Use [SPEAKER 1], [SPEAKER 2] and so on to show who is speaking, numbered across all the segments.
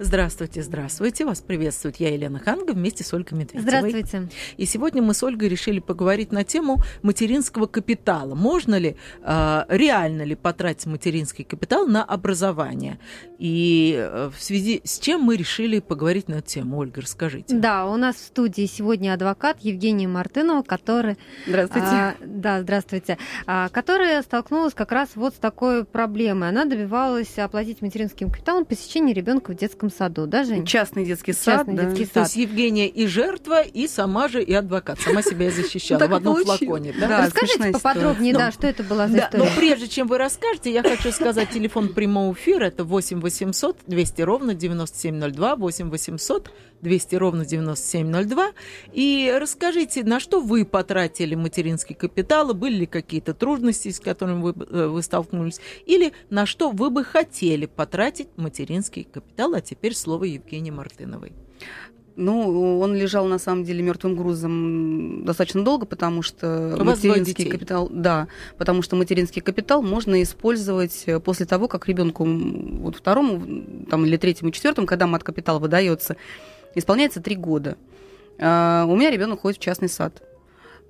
[SPEAKER 1] Здравствуйте, здравствуйте. Вас приветствует я, Елена Ханга, вместе с Ольгой Медведевой.
[SPEAKER 2] Здравствуйте.
[SPEAKER 1] И сегодня мы с Ольгой решили поговорить на тему материнского капитала. Можно ли, э, реально ли потратить материнский капитал на образование? И э, в связи с чем мы решили поговорить на эту тему? Ольга, расскажите.
[SPEAKER 2] Да, у нас в студии сегодня адвокат Евгения Мартынова, который...
[SPEAKER 3] Здравствуйте.
[SPEAKER 2] А, да, здравствуйте. А, которая столкнулась как раз вот с такой проблемой. Она добивалась оплатить материнским капиталом посещение ребенка в детском саду, да, Жень?
[SPEAKER 3] Частный детский сад.
[SPEAKER 2] Частный
[SPEAKER 3] да.
[SPEAKER 2] детский
[SPEAKER 1] То
[SPEAKER 2] сад.
[SPEAKER 1] есть Евгения и жертва, и сама же, и адвокат. Сама себя и защищала
[SPEAKER 3] Так
[SPEAKER 1] в одном флаконе.
[SPEAKER 2] Расскажите поподробнее,
[SPEAKER 1] история.
[SPEAKER 2] да, что это была за
[SPEAKER 1] Да, но
[SPEAKER 2] история.
[SPEAKER 1] прежде чем вы расскажете, я хочу сказать телефон прямого эфира. Это 8 800 200 ровно 9702, 8 800 200 ровно 9702. И расскажите, на что вы потратили материнский капитал, и были ли какие-то трудности, с которыми вы, э, вы столкнулись, или на что вы бы хотели потратить материнский капитал. А теперь слово Евгении Мартыновой.
[SPEAKER 3] Ну, он лежал на самом деле мертвым грузом достаточно долго, потому что
[SPEAKER 1] У
[SPEAKER 3] материнский капитал, да, потому что материнский капитал можно использовать э, после того, как ребенку вот второму, там или третьему, четвертому, когда мат капитал выдается, исполняется три года. А, у меня ребенок ходит в частный сад.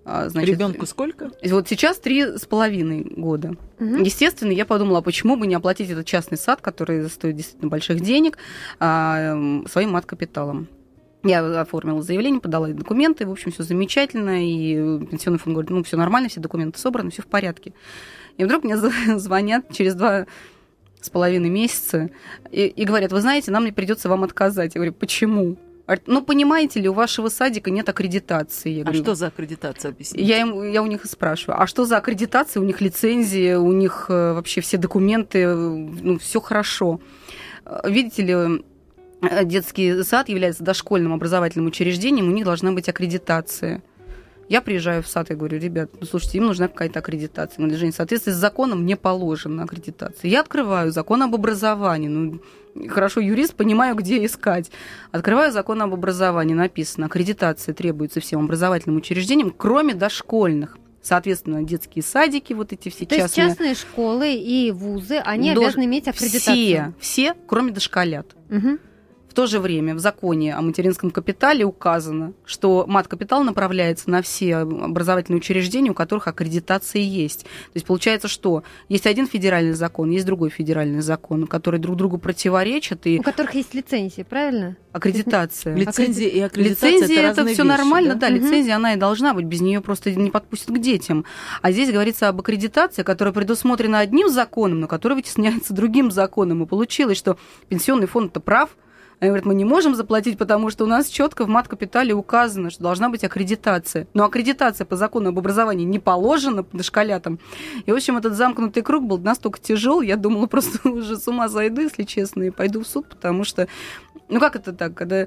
[SPEAKER 3] А, значит,
[SPEAKER 1] Ребенку сколько?
[SPEAKER 3] Вот сейчас три с половиной года.
[SPEAKER 2] Мгм.
[SPEAKER 3] Естественно, я подумала, а почему бы не оплатить этот частный сад, который стоит действительно больших денег, а, своим мат-капиталом. Я оформила заявление, подала документы, в общем, все замечательно, и пенсионный фонд говорит, ну, все нормально, все документы собраны, все в порядке. И вдруг мне звонят через два с половиной месяца и, и говорят, вы знаете, нам не придется вам отказать. Я говорю, почему? Ну, понимаете ли, у вашего садика нет аккредитации. Я
[SPEAKER 1] А
[SPEAKER 3] говорю,
[SPEAKER 1] что за аккредитация, объясните?
[SPEAKER 3] я, им, я у них и спрашиваю, а что за аккредитация? У них лицензия, у них э, вообще все документы, э, ну, все хорошо. Э, Видите ли, детский сад является дошкольным образовательным учреждением, у них должна быть аккредитация. Я приезжаю в сад и говорю, ребят, ну, слушайте, им нужна какая-то аккредитация. Ну, Жень, в соответствии с законом мне положена аккредитация. Я открываю закон об образовании. Ну, хорошо, юрист, понимаю, где искать. Открываю закон об образовании, написано, аккредитация требуется всем образовательным учреждениям, кроме дошкольных. Соответственно, детские садики, вот эти все
[SPEAKER 2] То есть
[SPEAKER 3] частные.
[SPEAKER 2] частные школы и вузы, они
[SPEAKER 3] Долж-
[SPEAKER 2] обязаны иметь аккредитацию.
[SPEAKER 3] Все, все, кроме дошколят.
[SPEAKER 2] Мгм.
[SPEAKER 3] В то же время в законе о материнском капитале указано, что мат-капитал направляется на все образовательные учреждения, у которых аккредитация есть. То есть получается, что есть один федеральный закон, есть другой федеральный закон, которые друг другу противоречат, и
[SPEAKER 2] У которых есть лицензии, правильно?
[SPEAKER 3] аккредитация.
[SPEAKER 1] Лицензия и аккредитация
[SPEAKER 3] Лицензия
[SPEAKER 1] это,
[SPEAKER 3] это, все
[SPEAKER 1] вещи,
[SPEAKER 3] нормально, да,
[SPEAKER 2] Мгм.
[SPEAKER 3] лицензия она и должна быть, без нее просто не подпустят к детям. А здесь говорится об аккредитации, которая предусмотрена одним законом, но которая вытесняется другим законом. И получилось, что пенсионный фонд-то прав, они говорят, мы не можем заплатить, потому что у нас четко в мат-капитале указано, что должна быть аккредитация. Но аккредитация по закону об образовании не положена дошколятам. И, в общем, этот замкнутый круг был настолько тяжел, я думала, просто уже с ума зайду, если честно, и пойду в суд, потому что, ну как это так, когда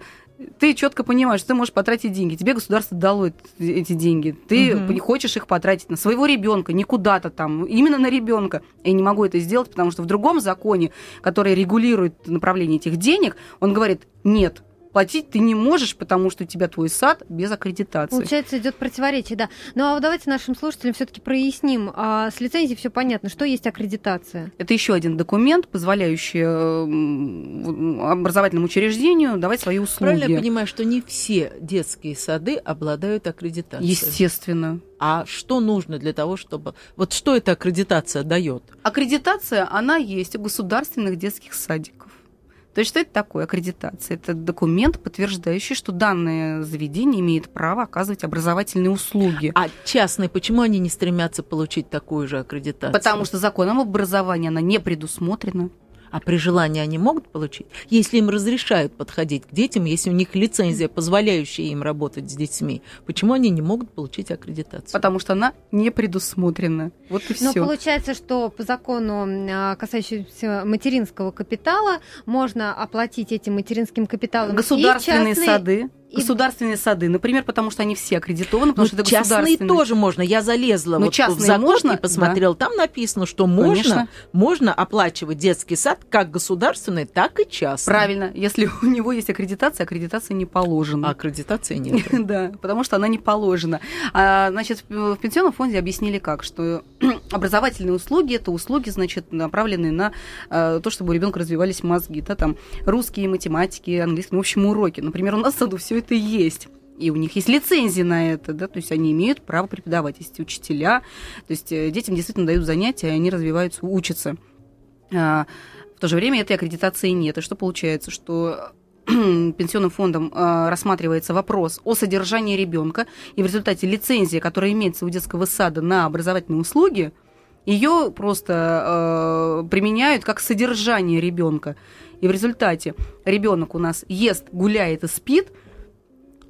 [SPEAKER 3] ты четко понимаешь, что ты можешь потратить деньги, тебе государство дало эт- эти деньги, ты пони- хочешь их потратить на своего ребенка, не куда-то там, именно на ребенка. Я не могу это сделать, потому что в другом законе, который регулирует направление этих денег, он говорит, нет, платить ты не можешь, потому что у тебя твой сад без аккредитации.
[SPEAKER 2] Получается, идет противоречие, да. Ну а давайте нашим слушателям все-таки проясним. А, с лицензией все понятно, что есть аккредитация.
[SPEAKER 3] Это еще один документ, позволяющий э, образовательному учреждению давать свои услуги.
[SPEAKER 1] Правильно я понимаю, что не все детские сады обладают аккредитацией?
[SPEAKER 3] Естественно.
[SPEAKER 1] А что нужно для того, чтобы... Вот что эта аккредитация дает?
[SPEAKER 3] Аккредитация, она есть у государственных детских садиков. То есть что это такое аккредитация? Это документ, подтверждающий, что данное заведение имеет право оказывать образовательные услуги.
[SPEAKER 1] А частные, почему они не стремятся получить такую же аккредитацию?
[SPEAKER 3] Потому что законом об образовании она не предусмотрена.
[SPEAKER 1] А при желании они могут получить? Если им разрешают подходить к детям, если у них лицензия, позволяющая им работать с детьми, почему они не могут получить аккредитацию?
[SPEAKER 3] Потому что она не предусмотрена. Вот и
[SPEAKER 2] Но
[SPEAKER 3] все.
[SPEAKER 2] получается, что по закону, а, касающемуся материнского капитала, можно оплатить этим материнским капиталом и
[SPEAKER 3] Государственные
[SPEAKER 2] частные,
[SPEAKER 3] сады. Государственные сады, например, потому что они все аккредитованы, потому
[SPEAKER 1] Ну,
[SPEAKER 3] что это
[SPEAKER 1] частные
[SPEAKER 3] государственные.
[SPEAKER 1] тоже можно. Я залезла
[SPEAKER 3] Ну,
[SPEAKER 1] вот в закон
[SPEAKER 3] можно,
[SPEAKER 1] и посмотрела. Там написано, что можно,
[SPEAKER 3] Конечно.
[SPEAKER 1] можно оплачивать детский сад как государственный, так и частный.
[SPEAKER 3] Правильно, если у него есть аккредитация, аккредитация не положена.
[SPEAKER 1] А аккредитации нет.
[SPEAKER 3] Да, потому что она не положена. А, значит, в в пенсионном фонде объяснили как, что образовательные услуги это услуги, значит, направленные на э, то, чтобы у ребенка развивались мозги, да, там русские, математики, английский, ну, в общем, уроки. Например, у нас в саду все это есть. И у них есть лицензии на это, да, то есть они имеют право преподавать, есть учителя, то есть э, детям действительно дают занятия, они развиваются, учатся. А, в то же время этой аккредитации нет. И что получается, что пенсионным фондом э, рассматривается вопрос о содержании ребенка, и в результате лицензия, которая имеется у детского сада на образовательные услуги, ее просто э, применяют как содержание ребенка. И в результате ребенок у нас ест, гуляет и спит,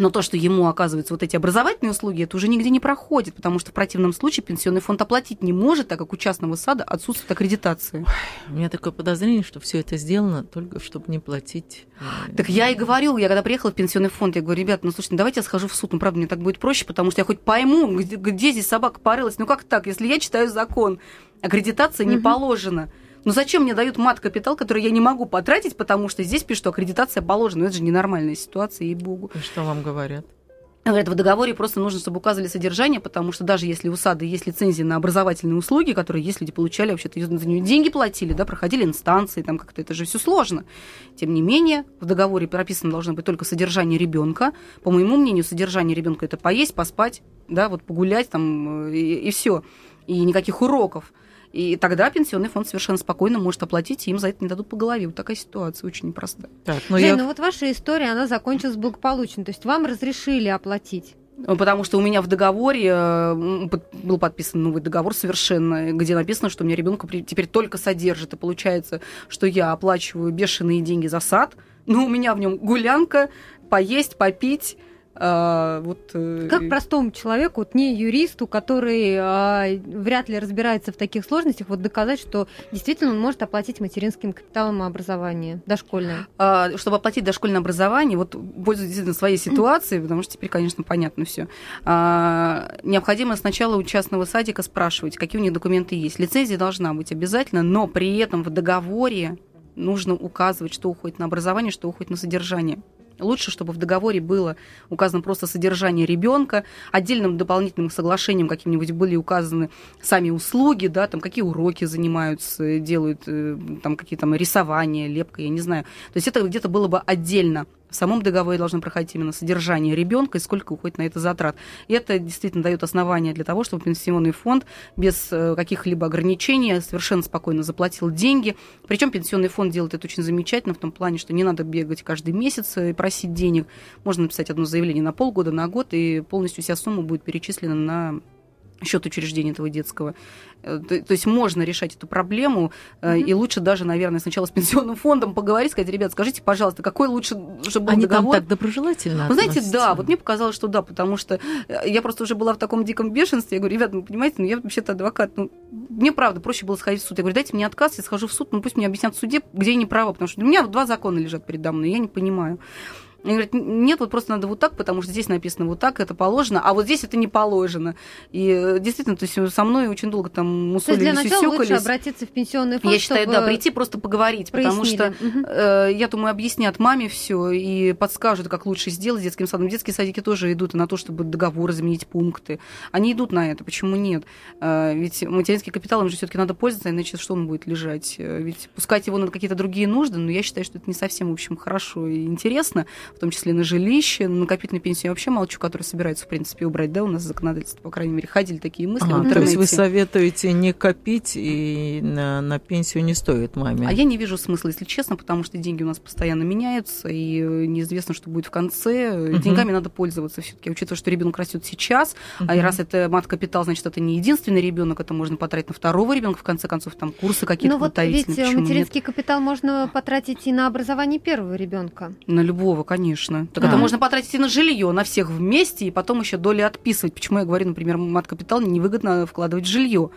[SPEAKER 3] но то, что ему оказываются вот эти образовательные услуги, это уже нигде не проходит, потому что в противном случае пенсионный фонд оплатить не может, так как у частного сада отсутствует аккредитация.
[SPEAKER 1] У меня такое подозрение, что все это сделано только чтобы не платить. э,
[SPEAKER 3] Так я и говорю, я когда приехала в пенсионный фонд, я говорю, ребята, ну слушайте, ну, давайте я схожу в суд, ну правда, мне так будет проще, потому что я хоть пойму, где, где здесь собака порылась. Ну как так, если я читаю закон, аккредитация не
[SPEAKER 2] Мгм.
[SPEAKER 3] положена. Ну зачем мне дают мат-капитал, который я не могу потратить, потому что здесь пишут, что аккредитация положена. Ну это же ненормальная ситуация, ей-богу.
[SPEAKER 1] И что вам говорят?
[SPEAKER 3] Говорят, в договоре просто нужно, чтобы указывали содержание, потому что даже если у САДа есть лицензия на образовательные услуги, которые есть, люди получали, вообще-то за нее деньги платили, да, проходили инстанции, там как-то это же все сложно. Тем не менее, в договоре прописано должно быть только содержание ребенка. По моему мнению, содержание ребенка это поесть, поспать, да, вот погулять там э, и, все. И никаких уроков. И тогда пенсионный фонд совершенно спокойно может оплатить, и им за это не дадут по голове. Вот такая ситуация очень непростая.
[SPEAKER 1] Так, ну
[SPEAKER 2] Жень,
[SPEAKER 1] я...
[SPEAKER 2] ну вот ваша история, она закончилась благополучно. То есть вам разрешили оплатить.
[SPEAKER 3] Потому что у меня в договоре э, был подписан новый договор совершенно, где написано, что у меня ребенка теперь только содержит. И получается, что я оплачиваю бешеные деньги за сад, но у меня в нем гулянка, поесть, попить. А, вот, э,
[SPEAKER 2] Как простому человеку, вот не юристу, который а, вряд ли разбирается в таких сложностях, вот доказать, что действительно он может оплатить материнским капиталом образование дошкольное?
[SPEAKER 3] а, чтобы оплатить дошкольное образование, вот пользуясь действительно своей ситуацией, потому что теперь, конечно, понятно все, необходимо сначала у частного садика спрашивать, какие у них документы есть. Лицензия должна быть обязательно, но при этом в договоре нужно указывать, что уходит на образование, что уходит на содержание. Лучше, чтобы в договоре было указано просто содержание ребенка, отдельным дополнительным соглашением каким-нибудь были указаны сами услуги, да, там какие уроки занимаются, делают, э, там какие там рисования, лепка, я не знаю. То есть это где-то было бы отдельно. В самом договоре должно проходить именно содержание ребенка и сколько уходит на это затрат. И это действительно дает основания для того, чтобы пенсионный фонд без э, каких-либо ограничений совершенно спокойно заплатил деньги. Причем пенсионный фонд делает это очень замечательно в том плане, что не надо бегать каждый месяц и просить денег. Можно написать одно заявление на полгода, на год, и полностью вся сумма будет перечислена на счет учреждения этого детского. Э, То, то есть можно решать эту проблему, э, и лучше даже, наверное, сначала с пенсионным фондом поговорить, сказать, ребят, скажите, пожалуйста, какой лучше, чтобы был
[SPEAKER 1] Они
[SPEAKER 3] договор?
[SPEAKER 1] там так доброжелательно
[SPEAKER 3] Вы знаете, да, вот мне показалось, что да, потому что э, я просто уже была в таком диком бешенстве. Я говорю, ребята, ну понимаете, ну я вообще-то адвокат, ну мне правда проще было сходить в суд. Я говорю, дайте мне отказ, я схожу в суд, ну пусть мне объяснят в суде, где я не права, потому что у меня два закона лежат передо мной, я не понимаю. Они говорят, нет, вот просто надо вот так, потому что здесь написано вот так, это положено, а вот здесь это не положено. И э, действительно, то есть со мной очень долго там
[SPEAKER 2] То есть для начала лучше обратиться в пенсионный фонд,
[SPEAKER 3] Я считаю, да, прийти просто поговорить, потому что
[SPEAKER 2] прояснили. Мгм.
[SPEAKER 3] Э, я думаю, объяснят маме все и подскажут, как лучше сделать с детским садом. Детские садики тоже идут на то, чтобы договор изменить пункты. Они идут на это, почему нет? Э, Ведь материнский капитал, им же все-таки надо пользоваться, иначе что он будет лежать? Э, Ведь пускать его на какие-то другие нужды, но я считаю, что это не совсем, в общем, хорошо и интересно, в том числе на жилище, на накопительную пенсию я вообще молчу, которые собираются, в принципе, убрать, да, у нас законодательство, по крайней мере, ходили такие мысли в
[SPEAKER 1] Ага, то
[SPEAKER 3] интернете.
[SPEAKER 1] есть вы советуете не копить и на, на пенсию не стоит маме?
[SPEAKER 3] А я не вижу смысла, если честно, потому что деньги у нас постоянно меняются, и э, неизвестно, что будет в конце.
[SPEAKER 1] Мгм.
[SPEAKER 3] Деньгами надо пользоваться все-таки, учитывая, что ребенок растет сейчас, а и
[SPEAKER 1] Мгм.
[SPEAKER 3] раз это мат-капитал, значит, это не единственный ребенок, это можно потратить на второго ребенка, в конце концов, там курсы какие-то
[SPEAKER 2] Ну вот ведь э,
[SPEAKER 3] почему нет?
[SPEAKER 2] материнский капитал можно потратить и на образование первого ребенка.
[SPEAKER 3] На любого, конечно. Конечно. Так это
[SPEAKER 1] А.
[SPEAKER 3] можно потратить и на жилье, на всех вместе, и потом еще доли отписывать. Почему я говорю, например, мат-капитал невыгодно вкладывать в жилье.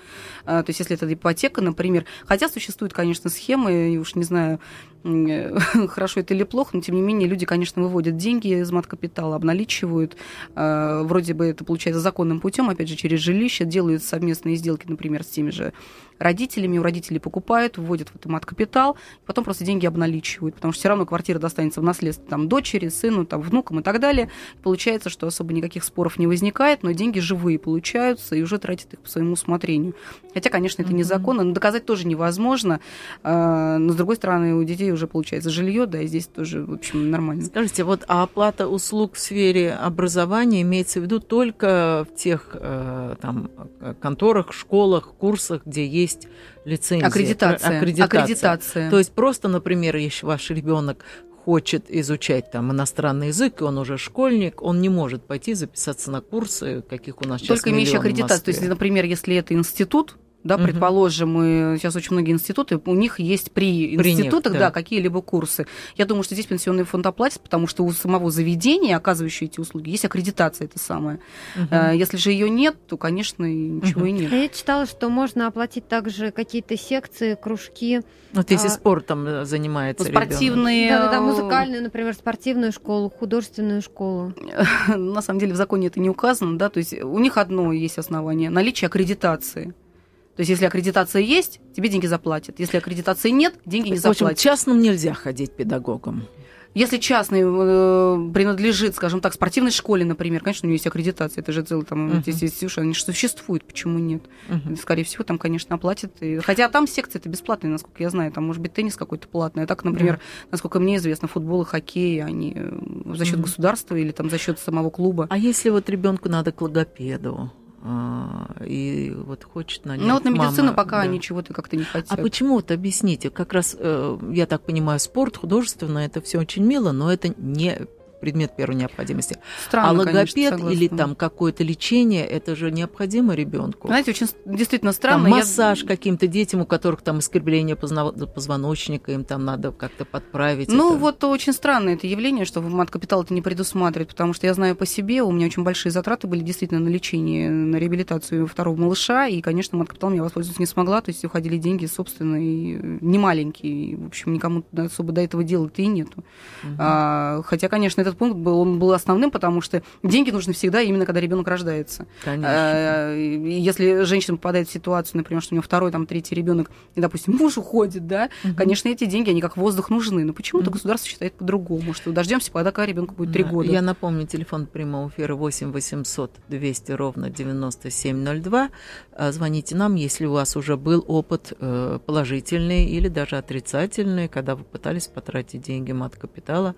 [SPEAKER 3] А, То есть, если это ипотека, например. Хотя существуют, конечно, схемы, и уж не знаю, хорошо это или плохо, но тем не менее люди, конечно, выводят деньги из мат-капитала, обналичивают. А, Вроде бы это получается законным путем, опять же, через жилище, делают совместные сделки, например, с теми же родителями, у родителей покупают, вводят в это мат-капитал, потом просто деньги обналичивают, потому что все равно квартира достанется в наследство там, дочери, сыну, там, внукам и так далее. Получается, что особо никаких споров не возникает, но деньги живые получаются и уже тратят их по своему усмотрению. Хотя, конечно, это незаконно, но доказать тоже невозможно. А, Но, с другой стороны, у детей уже получается жилье, да, и здесь тоже, в общем, нормально.
[SPEAKER 1] Скажите, вот а оплата услуг в сфере образования имеется в виду только в тех э, там конторах, школах, курсах, где есть лицензия,
[SPEAKER 3] Аккредитация.
[SPEAKER 1] аккредитация.
[SPEAKER 3] Аккредитация.
[SPEAKER 1] То есть просто, например, если ваш ребенок хочет изучать там иностранный язык, и он уже школьник, он не может пойти записаться на курсы, каких у нас сейчас
[SPEAKER 3] Только имеющий аккредитацию. То есть, например, если это институт, да, предположим, и сейчас очень многие институты, у них есть при
[SPEAKER 1] При них,
[SPEAKER 3] институтах,
[SPEAKER 1] да.
[SPEAKER 3] да. какие-либо курсы. Я думаю, что здесь пенсионный фонд оплатит, потому что у самого заведения, оказывающего эти услуги, есть аккредитация это самое.
[SPEAKER 1] Мгм.
[SPEAKER 3] А, Если же ее нет, то, конечно, ничего
[SPEAKER 1] Мгм.
[SPEAKER 3] и нет.
[SPEAKER 2] Я читала, что можно оплатить также какие-то секции, кружки,
[SPEAKER 1] Вот если
[SPEAKER 2] а-
[SPEAKER 1] спортом э, занимается
[SPEAKER 3] Ну,
[SPEAKER 1] ребенок.
[SPEAKER 3] Спортивные...
[SPEAKER 2] да, да,
[SPEAKER 3] э,
[SPEAKER 2] музыкальную, например, спортивную школу, художественную школу.
[SPEAKER 3] на самом деле в законе это не указано, да, то есть у них одно есть основание – наличие аккредитации. То есть если аккредитация есть, тебе деньги заплатят. Если аккредитации нет, деньги не
[SPEAKER 1] В общем,
[SPEAKER 3] заплатят.
[SPEAKER 1] частным нельзя ходить педагогом.
[SPEAKER 3] Если частный э, принадлежит, скажем так, спортивной школе, например, конечно, у нее есть аккредитация, это же целый там,
[SPEAKER 1] Мгм.
[SPEAKER 3] здесь есть сюжет, они существуют, почему нет?
[SPEAKER 1] Мгм.
[SPEAKER 3] Скорее всего, там, конечно, оплатят. И- Хотя там секции это бесплатные, насколько я знаю, там может быть теннис какой-то платный. А так, например, насколько мне известно, футбол и хоккей, они э, за счет
[SPEAKER 1] Мгм.
[SPEAKER 3] государства или там за счет самого клуба.
[SPEAKER 1] А если вот ребенку надо к логопеду, и вот хочет на
[SPEAKER 3] Ну вот на медицину
[SPEAKER 1] мама,
[SPEAKER 3] пока
[SPEAKER 1] да.
[SPEAKER 3] они чего-то как-то не хотят.
[SPEAKER 1] А почему вот объясните? Как раз, э, я так понимаю, спорт, художественно, это все очень мило, но это не предмет первой необходимости.
[SPEAKER 3] Странно,
[SPEAKER 1] а логопед
[SPEAKER 3] конечно,
[SPEAKER 1] или там какое-то лечение, это же необходимо ребенку.
[SPEAKER 3] Знаете, очень действительно
[SPEAKER 1] Там
[SPEAKER 3] странно. я-
[SPEAKER 1] массаж каким-то детям, у которых там искривление позна- позвоночника, им там надо как-то подправить.
[SPEAKER 3] Ну,
[SPEAKER 1] это.
[SPEAKER 3] вот очень странное это явление, что мат-капитал это не предусматривает, потому что я знаю по себе, у меня очень большие затраты были действительно на лечение, на реабилитацию второго малыша, и, конечно, мат-капиталом я воспользоваться не смогла, то есть уходили деньги, собственно, и не маленькие, и, в общем, никому особо до этого дела-то и нету.
[SPEAKER 1] Мгм.
[SPEAKER 3] А, хотя, конечно, этот пункт был, он был основным, потому что деньги нужны всегда именно когда ребенок рождается.
[SPEAKER 1] Конечно.
[SPEAKER 3] И Если женщина попадает в ситуацию, например, что у нее второй, там, третий ребенок, и, допустим, муж уходит, да,
[SPEAKER 1] Мгм.
[SPEAKER 3] конечно, эти деньги, они как воздух нужны. Но почему-то
[SPEAKER 1] Мгм.
[SPEAKER 3] государство считает по-другому, что дождемся, пока ребенку будет три
[SPEAKER 1] Да.
[SPEAKER 3] года.
[SPEAKER 1] Я напомню, телефон прямого эфира 8 800 200 ровно 9702. А, Звоните нам, если у вас уже был опыт э, положительный или даже отрицательный, когда вы пытались потратить деньги мат-капитала э,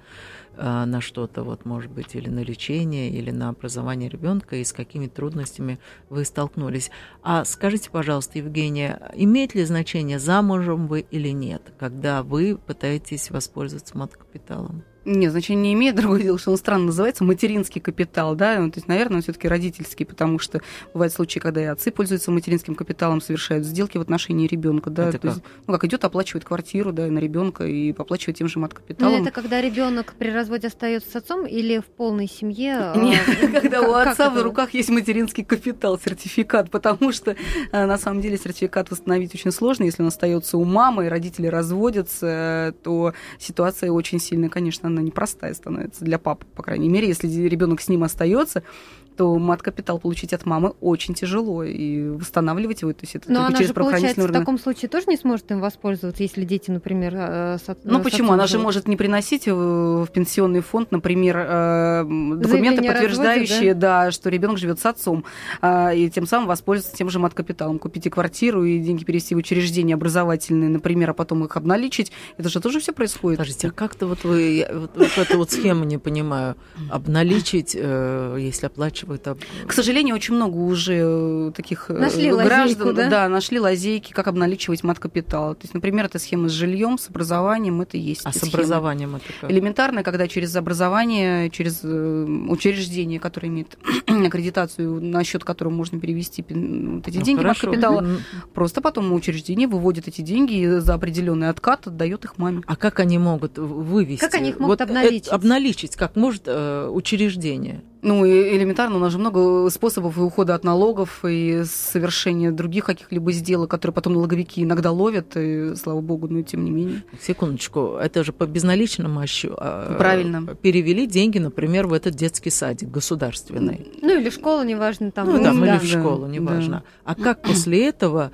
[SPEAKER 1] на что-то, вот, может быть, или на лечение, или на образование ребенка, и с какими трудностями вы столкнулись. А скажите, пожалуйста, Евгения, имеет ли значение, замужем вы или нет, когда вы пытаетесь воспользоваться мат-капиталом?
[SPEAKER 3] Нет, значения не имеет. Другое дело, что он странно называется материнский капитал, да, ну, то есть, наверное, он все-таки родительский, потому что бывают случаи, когда и отцы пользуются материнским капиталом, совершают сделки в отношении ребенка, да,
[SPEAKER 1] Это
[SPEAKER 3] то есть, ну, как идет, оплачивает квартиру, да, на ребенка и оплачивает тем же
[SPEAKER 2] Но
[SPEAKER 3] мат-капиталом.
[SPEAKER 2] Ну, это когда ребенок при разводе остается с отцом или в полной семье? а,
[SPEAKER 3] Нет, когда у
[SPEAKER 2] как- как
[SPEAKER 3] отца в руках есть материнский капитал, сертификат, потому что э, на самом деле сертификат восстановить очень сложно. Если он остается у мамы, и родители разводятся, э, то ситуация очень сильно, конечно, она непростая становится для папы, по крайней мере, если ребенок с ним остается, то мат-капитал получить от мамы очень тяжело, и восстанавливать его, то есть это
[SPEAKER 2] Но
[SPEAKER 3] только
[SPEAKER 2] она
[SPEAKER 3] через
[SPEAKER 2] же, получается,
[SPEAKER 3] правоохранительные
[SPEAKER 2] в
[SPEAKER 3] органы.
[SPEAKER 2] таком случае тоже не сможет им воспользоваться, если дети, например, э, с от-
[SPEAKER 3] Ну
[SPEAKER 2] с
[SPEAKER 3] почему? Она же
[SPEAKER 2] живут.
[SPEAKER 3] может не приносить в пенсионный фонд, например, э, документы,
[SPEAKER 2] Заявление о разводе,
[SPEAKER 3] подтверждающие, да? что ребенок живет с отцом, а, и тем самым воспользоваться тем же мат-капиталом, купить и квартиру, и деньги перевести в учреждения образовательные, например, а потом их обналичить. Это же тоже все происходит.
[SPEAKER 1] Подождите, а как-то вот вы, вот, вот эту вот схему не понимаю, обналичить, э, если оплачивать спрашивают об...
[SPEAKER 3] К сожалению, очень много уже э, таких э,
[SPEAKER 2] Нашли
[SPEAKER 3] граждан,
[SPEAKER 2] лазейку, да?
[SPEAKER 3] нашли лазейки, как обналичивать мат-капитал. То есть, например, это схема с жильем, с образованием, это есть.
[SPEAKER 1] А с
[SPEAKER 3] схема.
[SPEAKER 1] образованием это как?
[SPEAKER 3] Элементарно, когда через образование, через э, учреждение, которое имеет аккредитацию, на счет которого можно перевести пин- вот эти
[SPEAKER 1] Ну,
[SPEAKER 3] деньги
[SPEAKER 1] хорошо.
[SPEAKER 3] мат-капитала, просто потом учреждение выводит эти деньги и за определенный откат отдает их маме.
[SPEAKER 1] А как они могут вывести?
[SPEAKER 2] Как они их могут
[SPEAKER 1] Вот,
[SPEAKER 2] обналичить?
[SPEAKER 1] обналичить, как может э, учреждение?
[SPEAKER 3] Ну, и элементарно, у нас же много способов и ухода от налогов, и совершения других каких-либо сделок, которые потом налоговики иногда ловят, и, слава богу, но тем не менее.
[SPEAKER 1] Секундочку, это же по безналичному счету. а,
[SPEAKER 3] Правильно.
[SPEAKER 1] Перевели деньги, например, в этот детский садик государственный.
[SPEAKER 2] Ну или школа, неважно, там.
[SPEAKER 1] Ну, там,
[SPEAKER 3] да.
[SPEAKER 1] или в школу,
[SPEAKER 3] Да,
[SPEAKER 1] неважно. А как после этого,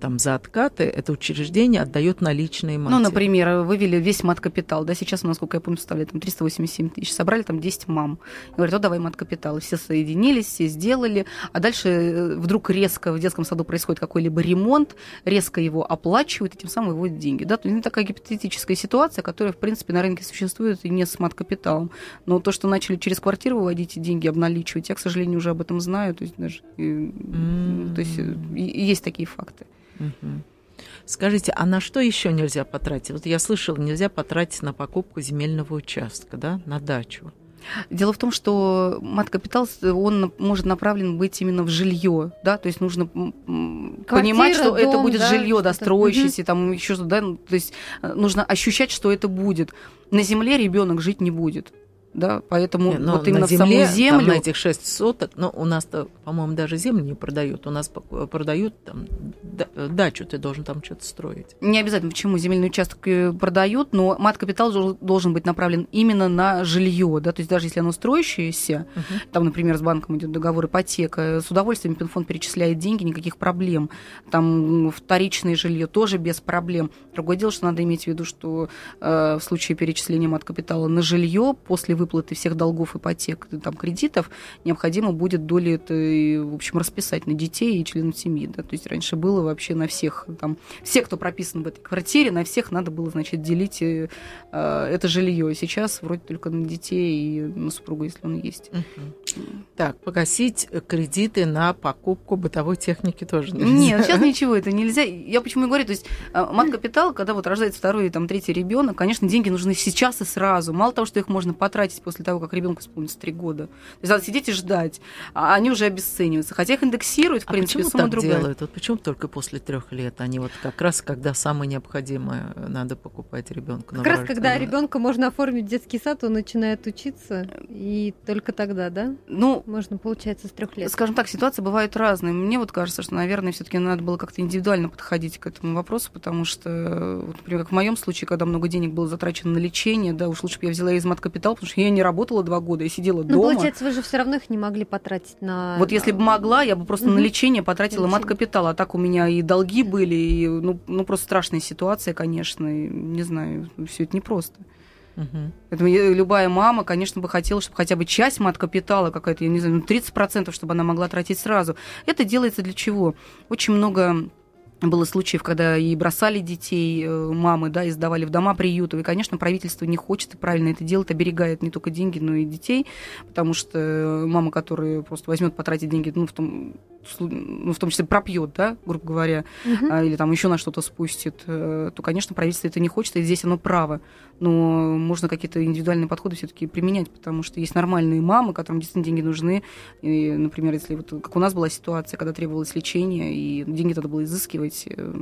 [SPEAKER 1] там, за откаты, это учреждение отдает наличные матери?
[SPEAKER 3] Ну, например, вывели весь мат-капитал, да, сейчас, насколько я помню, составляет там 387 тысяч, собрали там 10 мам. И говорят, о, давай мат-капитал. И все соединились, все сделали, а дальше э, вдруг резко в детском саду происходит какой-либо ремонт, резко его оплачивают, и тем самым выводят деньги. Да? То есть это такая гипотетическая ситуация, которая, в принципе, на рынке существует и не с мат-капиталом. Но то, что начали через квартиру выводить и деньги обналичивать, я, к сожалению, уже об этом знаю. То есть даже э,
[SPEAKER 1] М.
[SPEAKER 3] то есть, э, есть такие факты.
[SPEAKER 1] Скажите, а на что еще нельзя потратить? Вот я слышала, нельзя потратить на покупку земельного участка, да, на дачу.
[SPEAKER 3] Дело в том, что мат-капитал, он может направлен быть именно в жилье, да, то есть нужно
[SPEAKER 2] Квартира,
[SPEAKER 3] понимать, что это
[SPEAKER 2] дом,
[SPEAKER 3] будет
[SPEAKER 2] да,
[SPEAKER 3] жилье, да, строящееся, там еще что-то, да, ну, то есть э, нужно ощущать, что это будет. На земле ребенок жить не будет, да, поэтому
[SPEAKER 1] Не,
[SPEAKER 3] вот именно
[SPEAKER 1] на
[SPEAKER 3] в саму
[SPEAKER 1] земле,
[SPEAKER 3] землю.
[SPEAKER 1] там, на этих 6 соток, но у нас-то, по-моему, даже землю не продают. У нас продают там да- дачу, ты должен там что-то строить.
[SPEAKER 3] Не обязательно, почему земельный участок э, продают, но мат-капитал дол- должен быть направлен именно на жилье, да, то есть даже если оно строящееся, там, например, с банком идет договор ипотека, с удовольствием Пинфонд перечисляет деньги, никаких проблем. Там вторичное жилье тоже без проблем. Другое дело, что надо иметь в виду, что э, в случае перечисления мат-капитала на жилье после выплаты всех долгов ипотек, там, кредитов, необходимо будет доли это, в общем, расписать на детей и членов семьи. Да? То есть раньше было вообще на всех, там, все, кто прописан в этой квартире, на всех надо было, значит, делить э, э, это жилье. Сейчас вроде только на детей и на супругу, если он есть.
[SPEAKER 1] Так, погасить э, кредиты на покупку бытовой техники тоже нельзя.
[SPEAKER 3] Нет, сейчас ничего это нельзя. Я почему и говорю, то есть э, мат-капитал, когда вот рождается второй там третий ребенок, конечно, деньги нужны сейчас и сразу. Мало того, что их можно потратить после того, как ребенку исполнится три года. То есть надо сидеть и ждать, а они уже обесцениваются. Хотя их индексируют, в
[SPEAKER 1] А
[SPEAKER 3] принципе,
[SPEAKER 1] почему
[SPEAKER 3] сумма
[SPEAKER 1] так
[SPEAKER 3] другая.
[SPEAKER 1] делают? Вот почему только после трех лет? Они вот как раз, когда самое необходимое надо покупать ребенку.
[SPEAKER 2] Как раз когда ребенка можно оформить в детский сад, он начинает учиться, и только тогда, да?
[SPEAKER 3] Ну,
[SPEAKER 2] Можно, получается, с трех лет.
[SPEAKER 3] Скажем так, ситуации бывают разные. Мне вот кажется, что, наверное, все-таки надо было как-то индивидуально подходить к этому вопросу, потому что, вот, например, как в моем случае, когда много денег было затрачено на лечение, да, уж лучше бы я взяла из мат-капитал, потому что я не работала два года, я сидела
[SPEAKER 2] Ну,
[SPEAKER 3] дома.
[SPEAKER 2] получается, вы же все равно их не могли потратить на...
[SPEAKER 3] Вот если бы могла, я бы просто на лечение потратила
[SPEAKER 2] Лечение.
[SPEAKER 3] мат-капитал, а так у меня и долги были, и, ну, ну просто страшная ситуация, конечно, и, не знаю, все это непросто.
[SPEAKER 1] Мгм.
[SPEAKER 3] Поэтому любая мама, конечно, бы хотела, чтобы хотя бы часть мат-капитала какая-то, я не знаю, ну, 30%, чтобы она могла тратить сразу. Это делается для чего? Очень много было случаев, когда и бросали детей э, мамы, да, и сдавали в дома приютов. И, конечно, правительство не хочет и правильно это делает, оберегает не только деньги, но и детей, потому что э, мама, которая просто возьмет потратить деньги, ну, в том, ну, в том числе пропьет, да, грубо говоря, а, или там еще на что-то спустит, э, то, конечно, правительство это не хочет, и здесь оно право. Но можно какие-то индивидуальные подходы все-таки применять, потому что есть нормальные мамы, которым действительно деньги нужны. И, например, если вот как у нас была ситуация, когда требовалось лечение, и деньги надо было изыскивать. э,